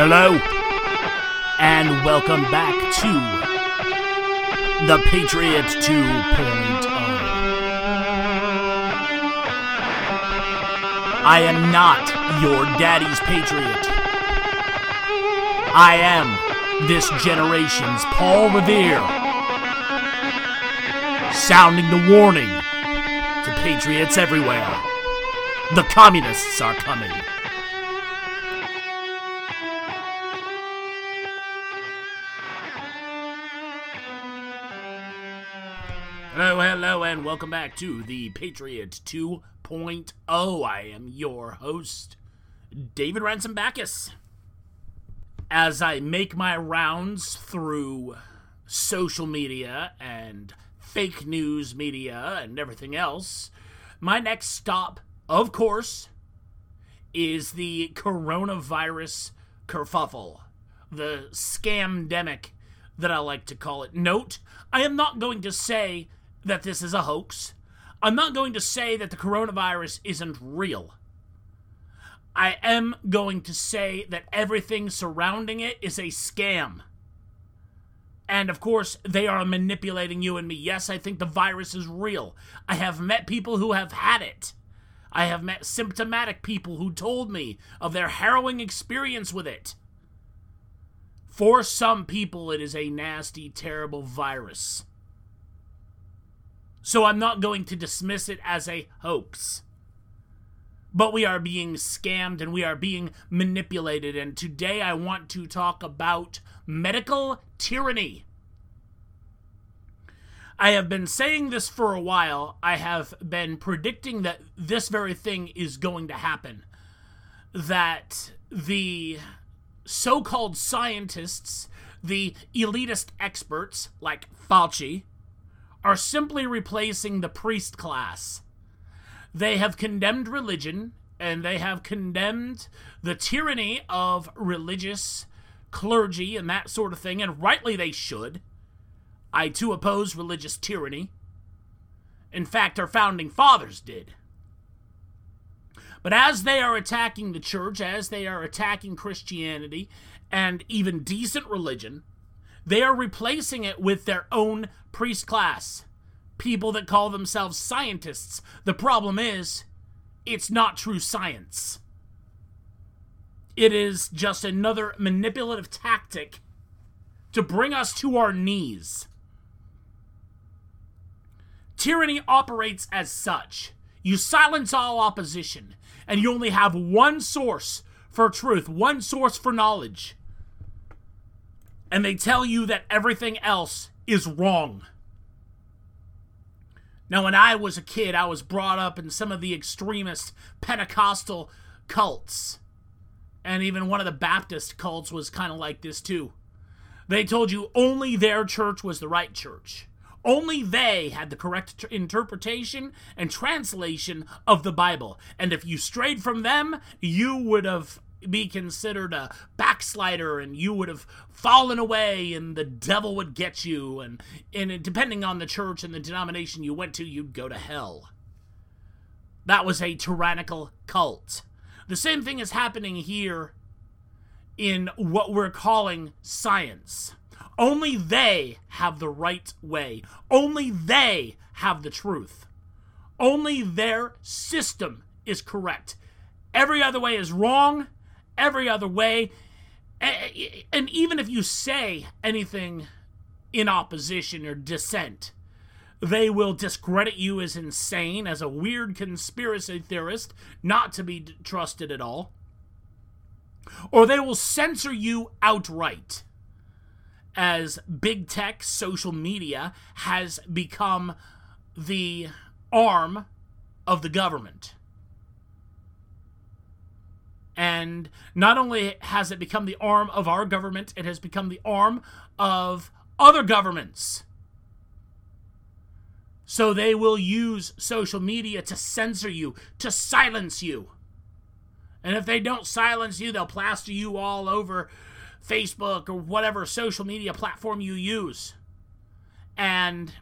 Hello, and welcome back to the Patriot 2.0. I am not your daddy's patriot. I am this generation's Paul Revere, sounding the warning to patriots everywhere. The communists are coming. Hello, hello, and welcome back to the Patriot 2.0. I am your host, David Ransom Backus. As I make my rounds through social media and fake news media and everything else, my next stop, of course, is the coronavirus kerfuffle, the scamdemic that I like to call it. Note, I am not going to say that this is a hoax. I'm not going to say that the coronavirus isn't real. I am going to say that everything surrounding it is a scam. And of course, they are manipulating you and me. Yes, I think the virus is real. I have met people who have had it. I have met symptomatic people who told me of their harrowing experience with it. For some people, it is a nasty, terrible virus. So I'm not going to dismiss it as a hoax. But we are being scammed and we are being manipulated. And today I want to talk about medical tyranny. I have been saying this for a while. I have been predicting that this very thing is going to happen. That the so called scientists, the elitist experts like Fauci, are simply replacing the priest class. They have condemned religion and they have condemned the tyranny of religious clergy and that sort of thing, and rightly they should. I too oppose religious tyranny. In fact, our founding fathers did. But as they are attacking the church, as they are attacking Christianity and even decent religion, they are replacing it with their own priest class. People that call themselves scientists. The problem is, it's not true science. It is just another manipulative tactic to bring us to our knees. Tyranny operates as such. You silence all opposition, and you only have one source for truth, one source for knowledge. And they tell you that everything else is wrong. Now, when I was a kid, I was brought up in some of the extremist Pentecostal cults. And even one of the Baptist cults was kind of like this, too. They told you only their church was the right church. Only they had the correct interpretation and translation of the Bible. And if you strayed from them, you would have be considered a backslider and you would have fallen away and the devil would get you. And, and depending on the church and the denomination you went to you'd go to hell. That was a tyrannical cult. The same thing is happening here in what we're calling science. Only they have the right way. Only they have the truth. Only their system is correct. Every other way is wrong every other way. And even if you say anything in opposition or dissent, they will discredit you as insane, as a weird conspiracy theorist, not to be trusted at all. Or they will censor you outright, as big tech, social media, has become the arm of the government. And not only has it become the arm of our government, it has become the arm of other governments. So they will use social media to censor you, to silence you. And if they don't silence you, they'll plaster you all over Facebook or whatever social media platform you use. And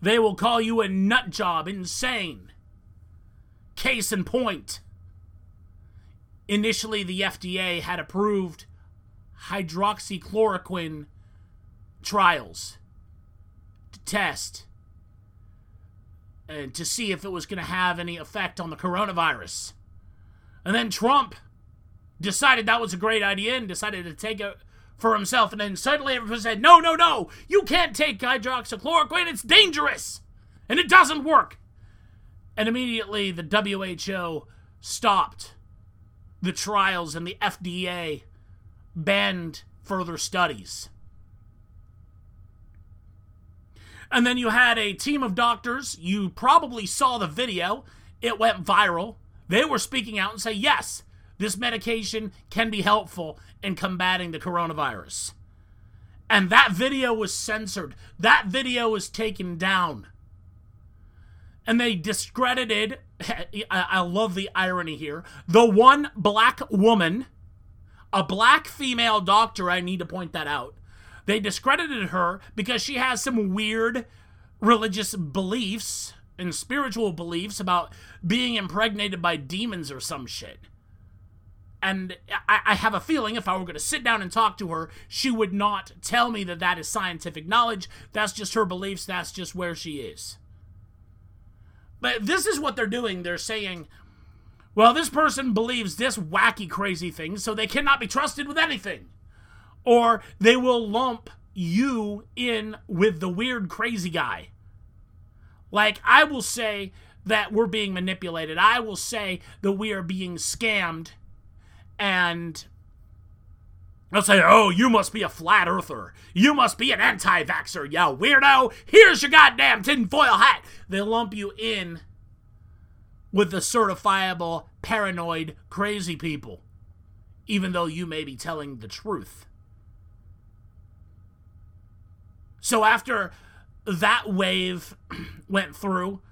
they will call you a nut job, insane. Case in point initially the FDA had approved hydroxychloroquine trials to test and to see if it was going to have any effect on the coronavirus. And then Trump decided that was a great idea and decided to take it for himself. And then suddenly everyone said, no, no, no, you can't take hydroxychloroquine. It's dangerous and it doesn't work. And immediately the WHO stopped the trials and the FDA banned further studies. And then you had a team of doctors. You probably saw the video. It went viral. They were speaking out and say, yes, this medication can be helpful in combating the coronavirus. And that video was censored. That video was taken down. And they discredited, I love the irony here, the one black woman, a black female doctor, I need to point that out. They discredited her because she has some weird religious beliefs and spiritual beliefs about being impregnated by demons or some shit. And I, I have a feeling if I were going to sit down and talk to her, she would not tell me that that is scientific knowledge. That's just her beliefs. That's just where she is. But this is what they're doing. They're saying, well, this person believes this wacky, crazy thing, so they cannot be trusted with anything. Or they will lump you in with the weird, crazy guy. Like, I will say that we're being manipulated. I will say that we are being scammed and They'll say, oh, you must be a flat earther. You must be an anti vaxxer, you weirdo. Here's your goddamn tinfoil hat. They lump you in with the certifiable, paranoid, crazy people, even though you may be telling the truth. So after that wave went through,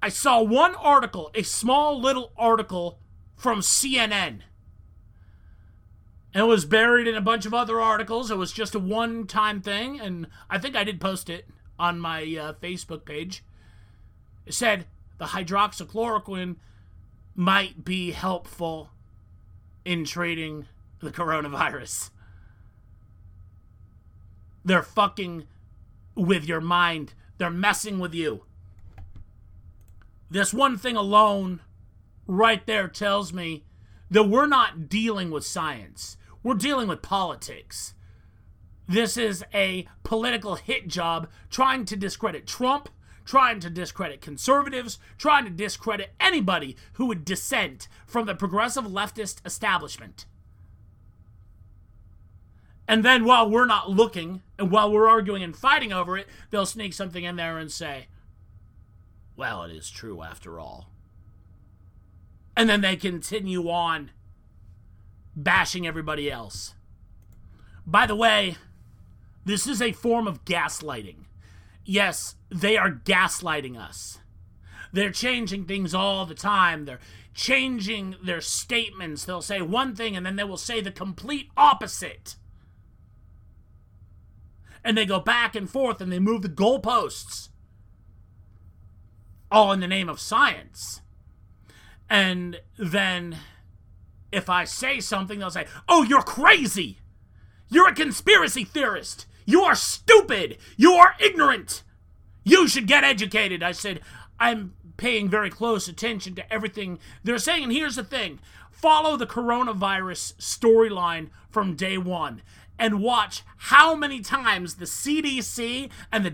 I saw one article, a small little article from CNN and it was buried in a bunch of other articles. It was just a one time thing, and I think I did post it on my uh, Facebook page. It said the hydroxychloroquine might be helpful in treating the coronavirus. They're fucking with your mind, they're messing with you. This one thing alone, right there, tells me that we're not dealing with science. We're dealing with politics. This is a political hit job trying to discredit Trump, trying to discredit conservatives, trying to discredit anybody who would dissent from the progressive leftist establishment. And then while we're not looking, and while we're arguing and fighting over it, they'll sneak something in there and say, well, it is true after all. And then they continue on bashing everybody else. By the way, this is a form of gaslighting. Yes, they are gaslighting us. They're changing things all the time. They're changing their statements. They'll say one thing and then they will say the complete opposite. And they go back and forth and they move the goalposts. All in the name of science. And then if I say something, they'll say, Oh, you're crazy! You're a conspiracy theorist! You are stupid! You are ignorant! You should get educated! I said, I'm paying very close attention to everything they're saying. And here's the thing follow the coronavirus storyline from day one and watch how many times the CDC and the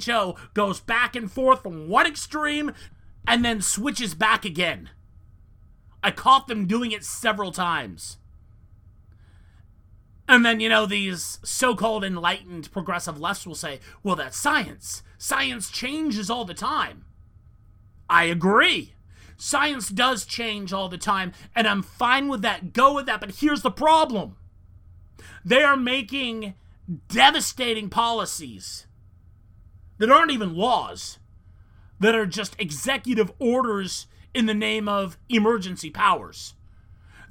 WHO goes back and forth from one extreme and then switches back again. I caught them doing it several times. And then, you know, these so called enlightened progressive lefts will say, well, that's science. Science changes all the time. I agree. Science does change all the time, and I'm fine with that. Go with that. But here's the problem they are making devastating policies that aren't even laws, that are just executive orders in the name of emergency powers.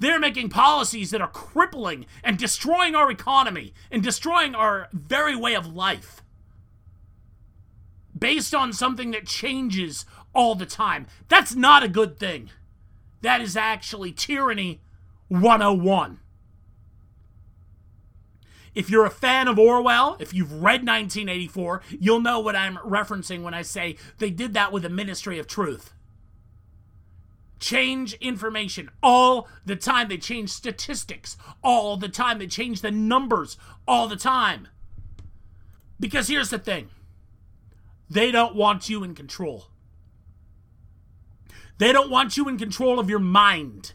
They're making policies that are crippling and destroying our economy and destroying our very way of life based on something that changes all the time. That's not a good thing. That is actually tyranny 101. If you're a fan of Orwell, if you've read 1984, you'll know what I'm referencing when I say they did that with the Ministry of Truth. Change information all the time. They change statistics all the time. They change the numbers all the time. Because here's the thing they don't want you in control. They don't want you in control of your mind.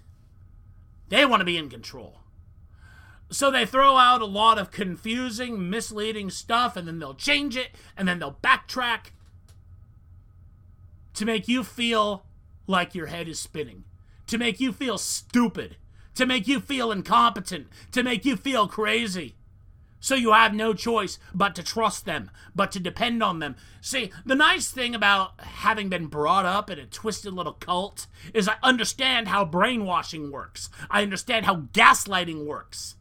They want to be in control. So they throw out a lot of confusing, misleading stuff, and then they'll change it, and then they'll backtrack to make you feel like your head is spinning, to make you feel stupid, to make you feel incompetent, to make you feel crazy. So you have no choice but to trust them, but to depend on them. See, the nice thing about having been brought up in a twisted little cult is I understand how brainwashing works. I understand how gaslighting works.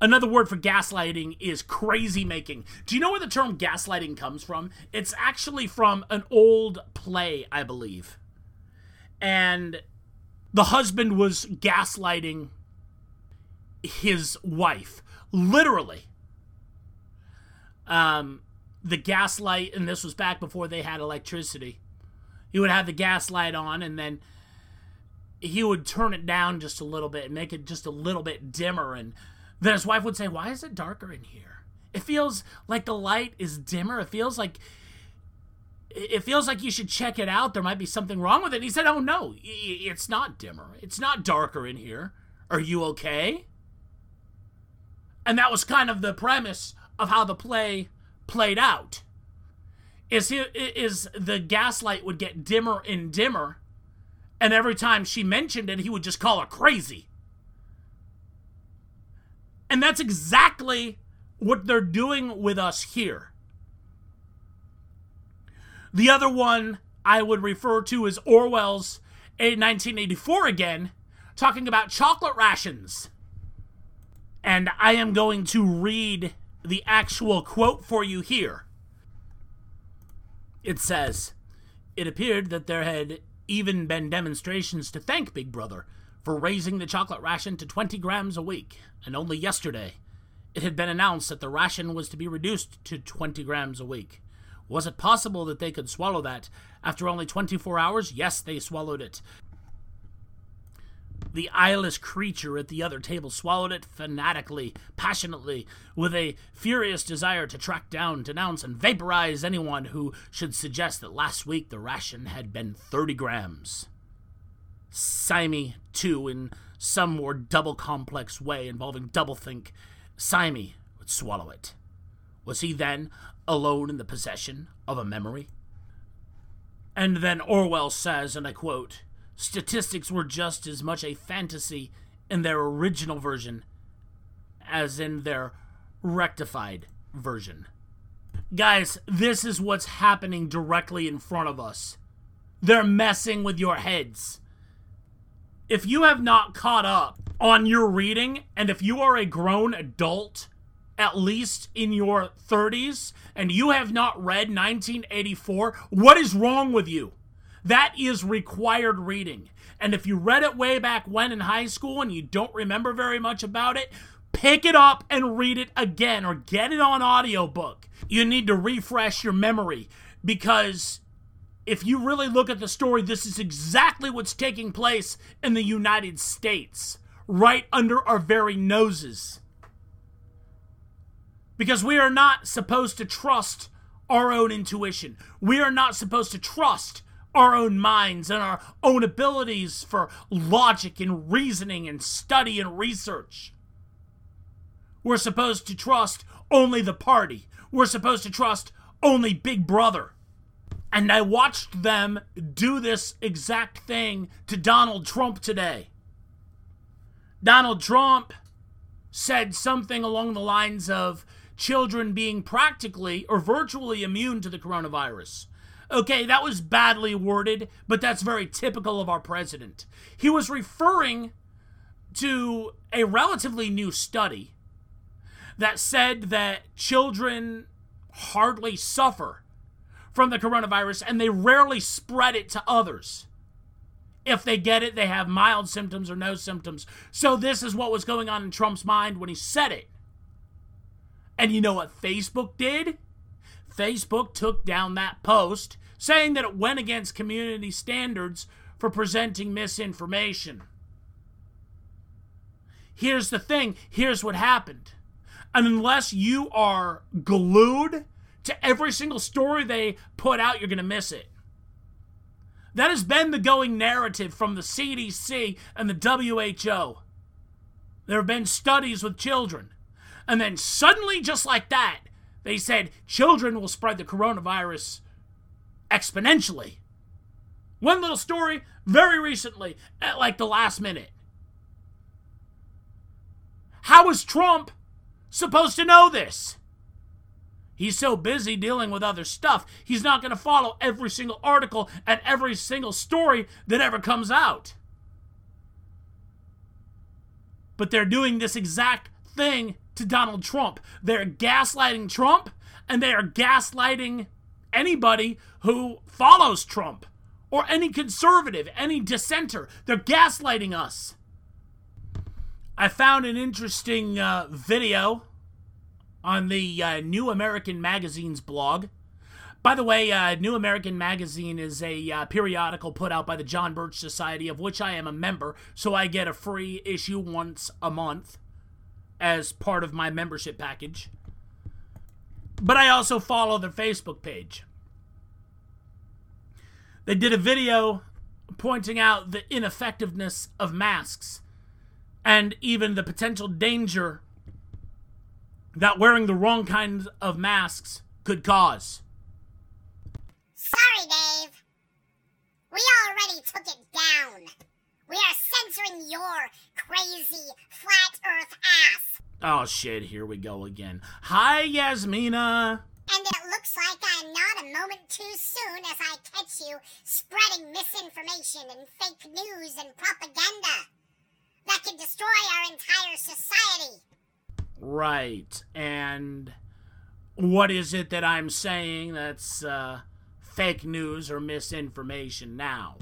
Another word for gaslighting is crazy making. Do you know where the term gaslighting comes from? It's actually from an old play, I believe. And the husband was gaslighting his wife literally. Um, the gaslight and this was back before they had electricity. He would have the gaslight on, and then he would turn it down just a little bit and make it just a little bit dimmer. And then his wife would say, Why is it darker in here? It feels like the light is dimmer. It feels like. It feels like you should check it out. There might be something wrong with it. And he said, Oh, no, it's not dimmer. It's not darker in here. Are you okay? And that was kind of the premise of how the play played out. Is he, is the gaslight would get dimmer and dimmer, and every time she mentioned it, he would just call her crazy. And that's exactly what they're doing with us here. The other one I would refer to is Orwell's 1984 again, talking about chocolate rations. And I am going to read the actual quote for you here. It says, It appeared that there had even been demonstrations to thank Big Brother for raising the chocolate ration to 20 grams a week, and only yesterday it had been announced that the ration was to be reduced to 20 grams a week. Was it possible that they could swallow that after only 24 hours? Yes, they swallowed it. The eyeless creature at the other table swallowed it fanatically, passionately, with a furious desire to track down, denounce, and vaporize anyone who should suggest that last week the ration had been 30 grams. Syme, too, in some more double complex way involving doublethink, Syme would swallow it. Was he then alone in the possession of a memory? And then Orwell says, and I quote, statistics were just as much a fantasy in their original version as in their rectified version. Guys, this is what's happening directly in front of us. They're messing with your heads. If you have not caught up on your reading, and if you are a grown adult, at least in your 30s, and you have not read 1984, what is wrong with you? That is required reading. And if you read it way back when in high school and you don't remember very much about it, pick it up and read it again or get it on audiobook. You need to refresh your memory because if you really look at the story, this is exactly what's taking place in the United States, right under our very noses. Because we are not supposed to trust our own intuition. We are not supposed to trust our own minds and our own abilities for logic and reasoning and study and research. We're supposed to trust only the party. We're supposed to trust only Big Brother. And I watched them do this exact thing to Donald Trump today. Donald Trump said something along the lines of children being practically or virtually immune to the coronavirus. Okay, that was badly worded, but that's very typical of our president. He was referring to a relatively new study that said that children hardly suffer from the coronavirus and they rarely spread it to others. If they get it, they have mild symptoms or no symptoms. So, this is what was going on in Trump's mind when he said it. And you know what Facebook did? Facebook took down that post saying that it went against community standards for presenting misinformation. Here's the thing here's what happened. And unless you are glued to every single story they put out, you're going to miss it. That has been the going narrative from the CDC and the WHO. There have been studies with children. And then suddenly, just like that, they said children will spread the coronavirus exponentially. One little story very recently, at like the last minute. How is Trump supposed to know this? He's so busy dealing with other stuff, he's not going to follow every single article and every single story that ever comes out. But they're doing this exact thing to Donald Trump. They're gaslighting Trump and they are gaslighting anybody who follows Trump or any conservative, any dissenter. They're gaslighting us. I found an interesting uh, video on the uh, New American Magazine's blog. By the way, uh, New American Magazine is a uh, periodical put out by the John Birch Society, of which I am a member, so I get a free issue once a month as part of my membership package. But I also follow their Facebook page. They did a video pointing out the ineffectiveness of masks and even the potential danger that wearing the wrong kinds of masks could cause. Sorry, Dave. We already took it down. We are censoring your crazy flat earth ass. Oh shit, here we go again. Hi, Yasmina. And it looks like I'm not a moment too soon as I catch you spreading misinformation and fake news and propaganda that could destroy our entire society. Right. And what is it that I'm saying that's uh, fake news or misinformation now?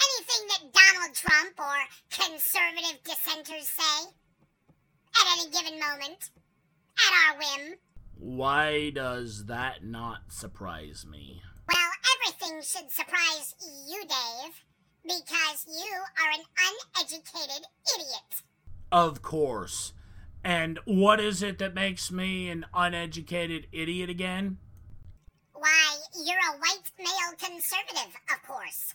Anything that Donald Trump or conservative dissenters say at any given moment, at our whim. Why does that not surprise me? Well, everything should surprise you, Dave, because you are an uneducated idiot. Of course. And what is it that makes me an uneducated idiot again? Why, you're a white male conservative, of course.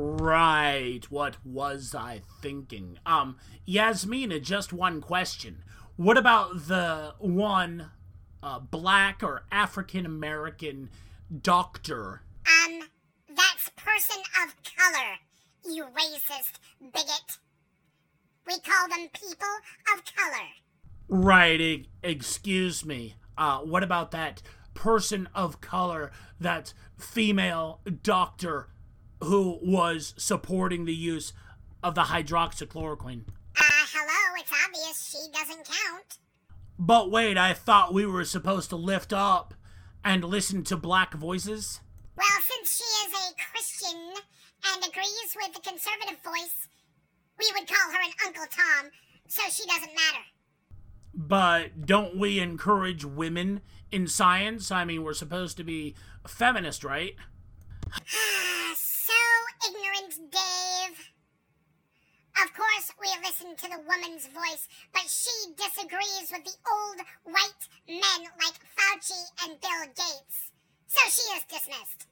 Right. What was I thinking? Um, Yasmina, just one question. What about the one uh, black or African American doctor? Um, that's person of color, you racist bigot. We call them people of color. Right, e- excuse me. Uh, what about that person of color, that female doctor who was supporting the use of the hydroxychloroquine? Uh, hello, it's obvious she doesn't count. But wait, I thought we were supposed to lift up and listen to black voices? Well, since she is a Christian and agrees with the conservative voice, we would call her an Uncle Tom, so she doesn't matter. But don't we encourage women in science? I mean, we're supposed to be feminist, right? ignorant, Dave. Of course, we listen to the woman's voice, but she disagrees with the old white men like Fauci and Bill Gates. So she is dismissed.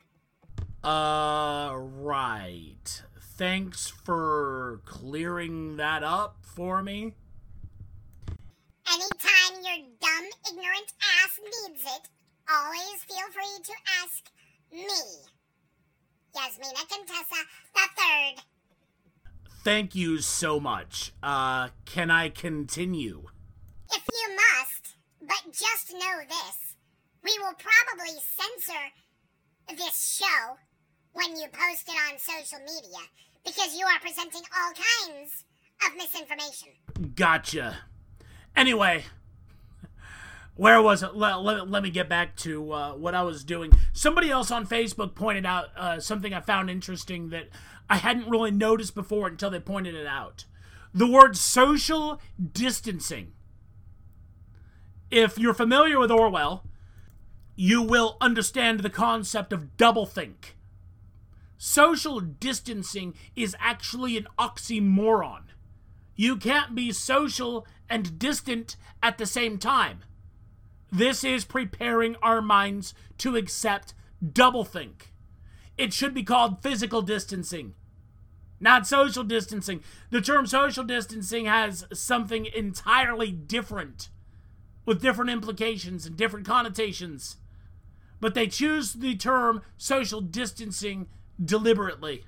Uh, right. Thanks for clearing that up for me. Anytime your dumb, ignorant ass needs it, always feel free to ask me. Yasmina Contessa the Third. Thank you so much. Uh, can I continue? If you must, but just know this. We will probably censor this show when you post it on social media because you are presenting all kinds of misinformation. Gotcha. Anyway, where was it? Let, let, let me get back to uh, what I was doing. Somebody else on Facebook pointed out uh, something I found interesting that I hadn't really noticed before until they pointed it out. The word social distancing. If you're familiar with Orwell, you will understand the concept of doublethink. Social distancing is actually an oxymoron. You can't be social and distant at the same time. This is preparing our minds to accept doublethink. It should be called physical distancing, not social distancing. The term social distancing has something entirely different with different implications and different connotations. But they choose the term social distancing deliberately.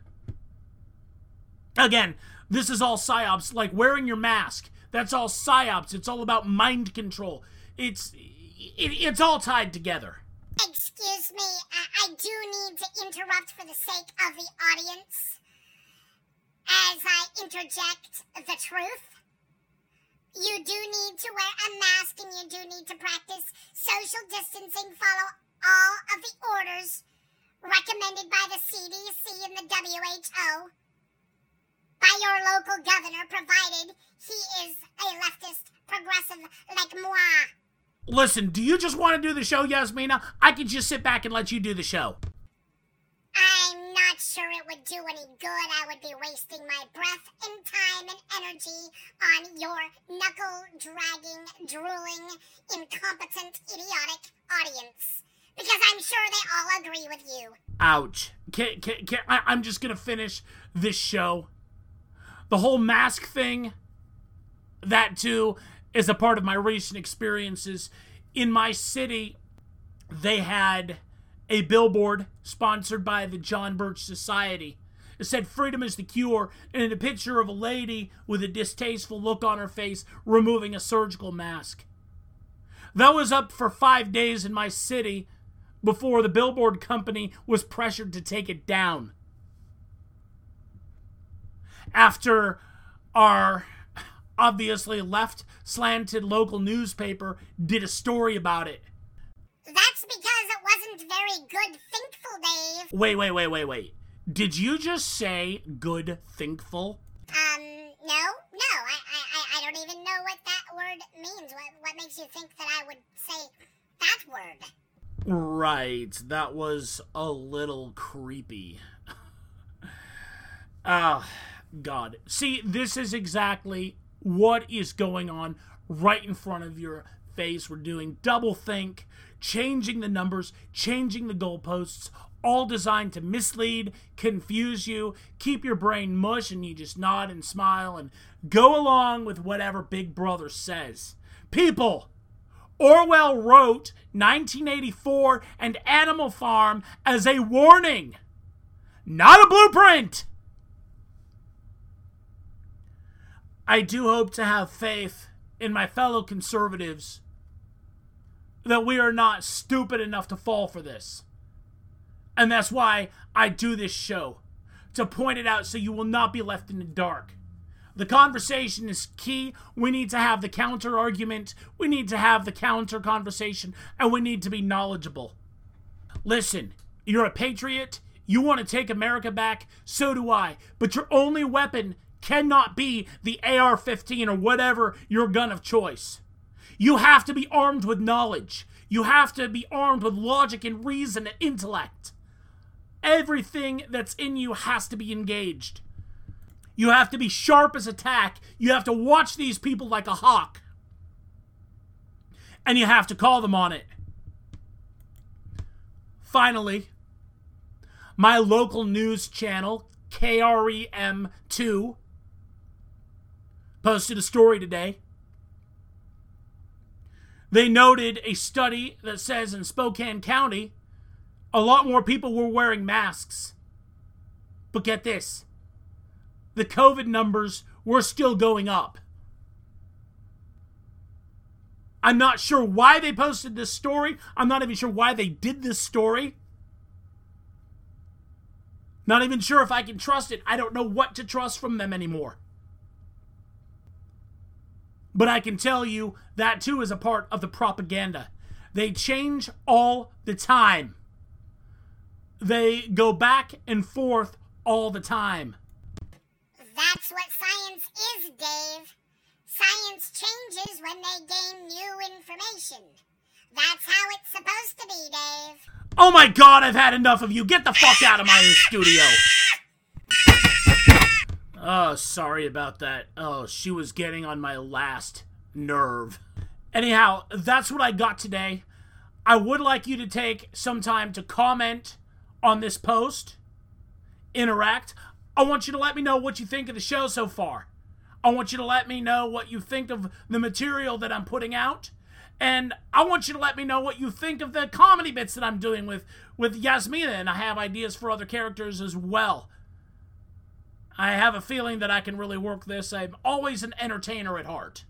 Again, this is all psyops, like wearing your mask. That's all psyops. It's all about mind control. It's it, it's all tied together. Excuse me, I, I do need to interrupt for the sake of the audience as I interject the truth. You do need to wear a mask and you do need to practice social distancing. Follow all of the orders recommended by the CDC and the WHO by your local governor, provided he is a leftist progressive like moi. Listen, do you just want to do the show, Yasmina? I could just sit back and let you do the show. I'm not sure it would do any good. I would be wasting my breath and time and energy on your knuckle dragging, drooling, incompetent, idiotic audience. Because I'm sure they all agree with you. Ouch. Can, can, can, I, I'm just going to finish this show. The whole mask thing, that too, is a part of my recent experiences. In my city, they had a billboard sponsored by the John Birch Society. It said freedom is the cure, and in a picture of a lady with a distasteful look on her face removing a surgical mask. That was up for five days in my city before the billboard company was pressured to take it down. After our obviously left slanted local newspaper did a story about it. That's because it wasn't very good thinkful, Dave. Wait, wait, wait, wait, wait. Did you just say good thinkful? Um, no, no. I, I, I don't even know what that word means. What, what makes you think that I would say that word? Right, that was a little creepy. Ah, oh, God. See, this is exactly what is going on right in front of your face. We're doing double think, changing the numbers, changing the goalposts, all designed to mislead, confuse you, keep your brain mush, and you just nod and smile and go along with whatever Big Brother says. People! Orwell wrote 1984 and Animal Farm as a warning, not a blueprint. I do hope to have faith in my fellow conservatives that we are not stupid enough to fall for this. And that's why I do this show to point it out so you will not be left in the dark. The conversation is key. We need to have the counter argument, we need to have the counter conversation, and we need to be knowledgeable. Listen, you're a patriot. You want to take America back, so do I. But your only weapon cannot be the AR 15 or whatever your gun of choice. You have to be armed with knowledge. You have to be armed with logic and reason and intellect. Everything that's in you has to be engaged. You have to be sharp as a tack. You have to watch these people like a hawk. And you have to call them on it. Finally, my local news channel, KREM2, posted a story today. They noted a study that says in Spokane County, a lot more people were wearing masks. But get this the COVID numbers were still going up. I'm not sure why they posted this story. I'm not even sure why they did this story. Not even sure if I can trust it. I don't know what to trust from them anymore. But I can tell you that too is a part of the propaganda. They change all the time. They go back and forth all the time. That's what science is, Dave. Science changes when they gain new information. That's how it's supposed to be, Dave. Oh my god, I've had enough of you. Get the fuck out of my studio. Oh, sorry about that. Oh, she was getting on my last nerve. Anyhow, that's what I got today. I would like you to take some time to comment on this post, interact. I want you to let me know what you think of the show so far. I want you to let me know what you think of the material that I'm putting out. And I want you to let me know what you think of the comedy bits that I'm doing with, with Yasmina, and I have ideas for other characters as well. I have a feeling that I can really work this. I'm always an entertainer at heart.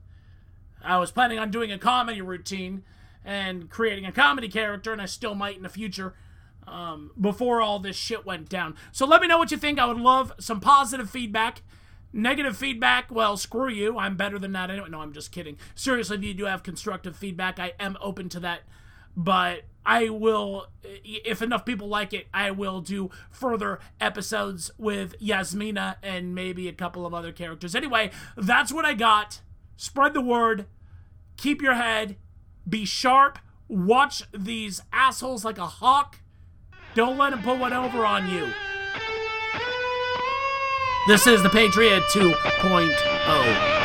I was planning on doing a comedy routine and creating a comedy character, and I still might in the future um, before all this shit went down. So let me know what you think. I would love some positive feedback. Negative feedback, well, screw you. I'm better than that anyway. No, I'm just kidding. Seriously, if you do have constructive feedback, I am open to that. But I will, if enough people like it, I will do further episodes with Yasmina and maybe a couple of other characters. Anyway, that's what I got. Spread the word. Keep your head. Be sharp. Watch these assholes like a hawk. Don't let them put one over on you. This is the Patriot 2.0.